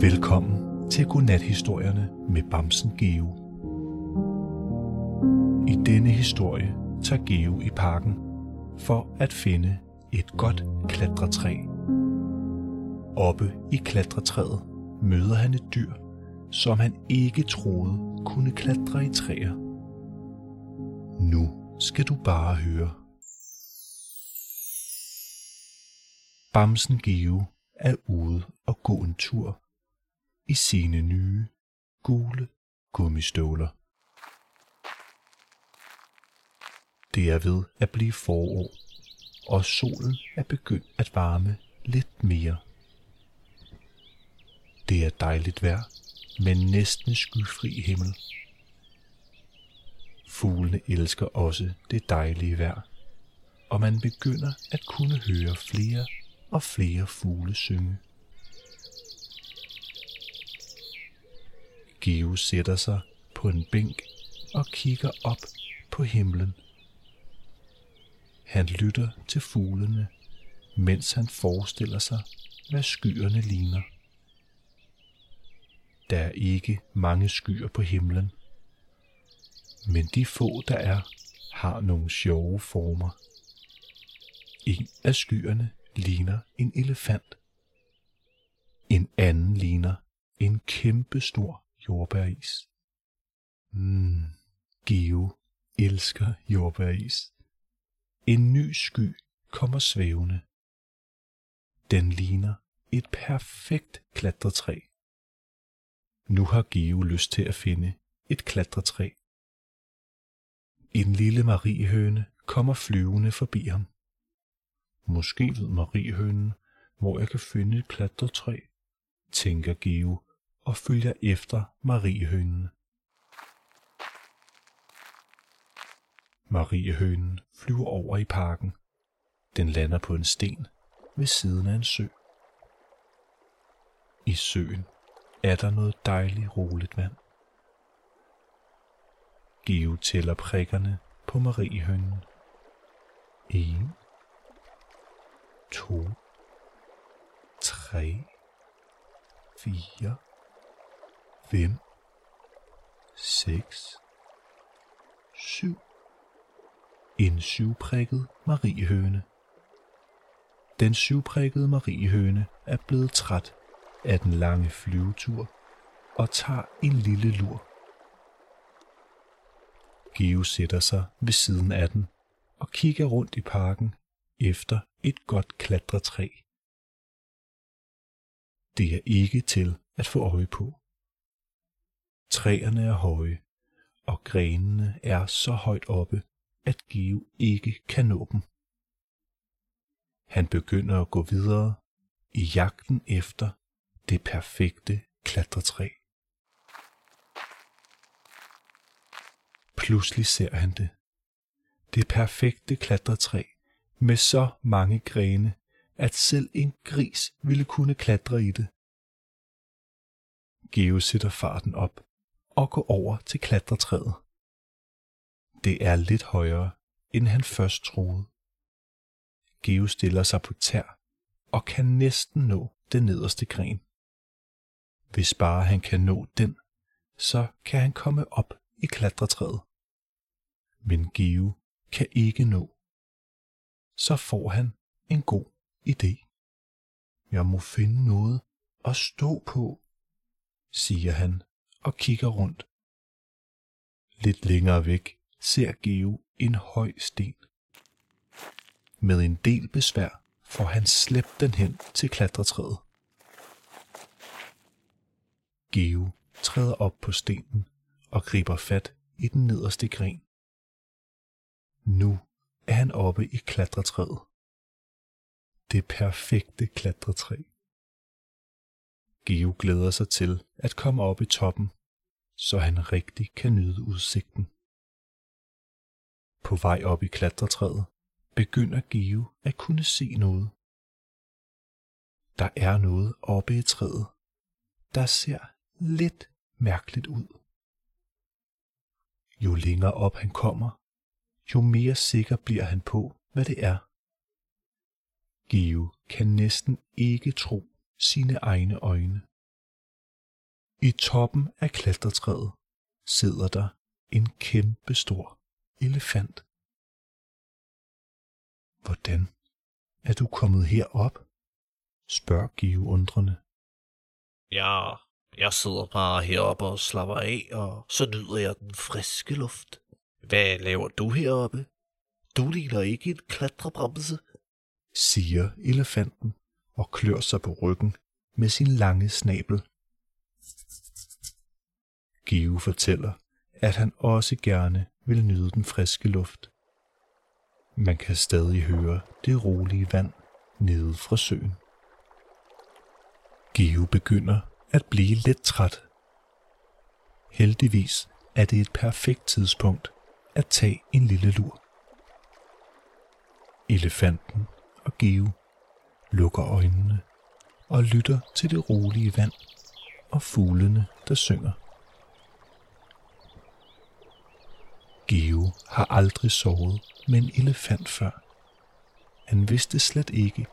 Velkommen til Godnat-historierne med Bamsen Geo. I denne historie tager Geo i parken for at finde et godt klatretræ. Oppe i klatretræet møder han et dyr, som han ikke troede kunne klatre i træer. Nu skal du bare høre. Bamsen Geo er ude og gå en tur i sine nye gule gummistøvler. Det er ved at blive forår, og solen er begyndt at varme lidt mere. Det er dejligt vejr, men næsten skyfri himmel. Fuglene elsker også det dejlige vejr, og man begynder at kunne høre flere og flere fugle synge. Geo sætter sig på en bænk og kigger op på himlen. Han lytter til fuglene, mens han forestiller sig, hvad skyerne ligner. Der er ikke mange skyer på himlen, men de få, der er, har nogle sjove former. En af skyerne ligner en elefant. En anden ligner en kæmpe stor jordbæris. Mm, Geo elsker jordbæris. En ny sky kommer svævende. Den ligner et perfekt klatretræ. Nu har Geo lyst til at finde et klatretræ. En lille mariehøne kommer flyvende forbi ham. Måske ved mariehønen, hvor jeg kan finde et klatretræ, tænker Geo og følger efter mariehønen. Mariehønen flyver over i parken. Den lander på en sten ved siden af en sø. I søen er der noget dejligt roligt vand. Geo tæller prikkerne på mariehønen. En, to, tre, fire, fem, seks, syv. En syvprikket mariehøne. Den syvprikkede mariehøne er blevet træt af den lange flyvetur og tager en lille lur. Geo sætter sig ved siden af den og kigger rundt i parken efter et godt klatretræ. Det er ikke til at få øje på. Træerne er høje, og grenene er så højt oppe, at Geo ikke kan nå dem. Han begynder at gå videre i jagten efter det perfekte klatretræ. Pludselig ser han det. Det perfekte klatretræ med så mange grene, at selv en gris ville kunne klatre i det. Geo sætter farten op og går over til klatretræet. Det er lidt højere, end han først troede. Geo stiller sig på tær og kan næsten nå den nederste gren. Hvis bare han kan nå den, så kan han komme op i klatretræet. Men Geo kan ikke nå. Så får han en god idé. Jeg må finde noget at stå på, siger han og kigger rundt. Lidt længere væk ser Geo en høj sten. Med en del besvær får han slæbt den hen til klatretræet. Geo træder op på stenen og griber fat i den nederste gren. Nu er han oppe i klatretræet. Det perfekte klatretræ. Geo glæder sig til at komme op i toppen, så han rigtig kan nyde udsigten. På vej op i klatretræet begynder Geo at kunne se noget. Der er noget oppe i træet, der ser lidt mærkeligt ud. Jo længere op han kommer, jo mere sikker bliver han på, hvad det er. Geo kan næsten ikke tro sine egne øjne. I toppen af klatretræet sidder der en kæmpe stor elefant. Hvordan er du kommet herop? spørger Give undrende. Ja, jeg sidder bare heroppe og slapper af, og så nyder jeg den friske luft. Hvad laver du heroppe? Du ligner ikke en klatrebremse. siger elefanten og klør sig på ryggen med sin lange snabel. Give fortæller, at han også gerne vil nyde den friske luft. Man kan stadig høre det rolige vand nede fra søen. Give begynder at blive lidt træt. Heldigvis er det et perfekt tidspunkt at tage en lille lur. Elefanten og Give lukker øjnene og lytter til det rolige vand og fuglene, der synger. Geo har aldrig sovet med en elefant før. Han vidste slet ikke,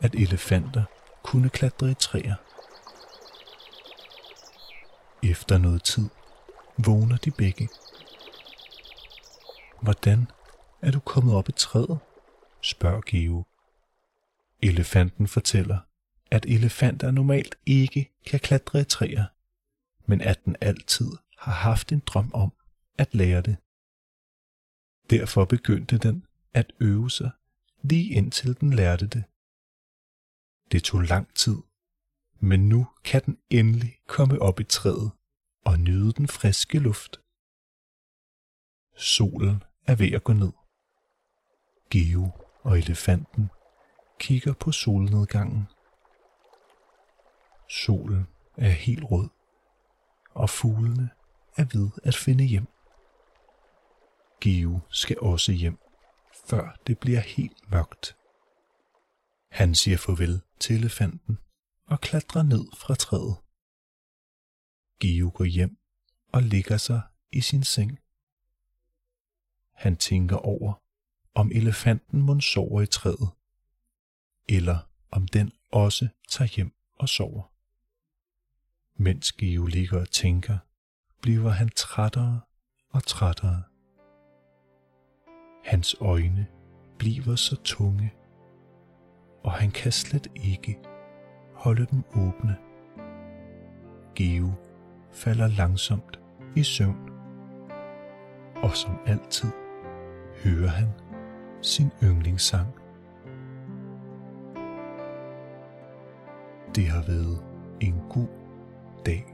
at elefanter kunne klatre i træer. Efter noget tid vågner de begge. Hvordan er du kommet op i træet? spørger Geo. Elefanten fortæller, at elefanter normalt ikke kan klatre i træer, men at den altid har haft en drøm om at lære det. Derfor begyndte den at øve sig lige indtil den lærte det. Det tog lang tid, men nu kan den endelig komme op i træet og nyde den friske luft. Solen er ved at gå ned. Geo og elefanten kigger på solnedgangen. Solen er helt rød, og fuglene er ved at finde hjem. Geo skal også hjem, før det bliver helt mørkt. Han siger farvel til elefanten og klatrer ned fra træet. Geo går hjem og ligger sig i sin seng. Han tænker over, om elefanten må sover i træet, eller om den også tager hjem og sover. Mens Geo ligger og tænker, bliver han trættere og trættere. Hans øjne bliver så tunge, og han kan slet ikke holde dem åbne. Geo falder langsomt i søvn, og som altid hører han sin yndlingssang. Det har været en god dag.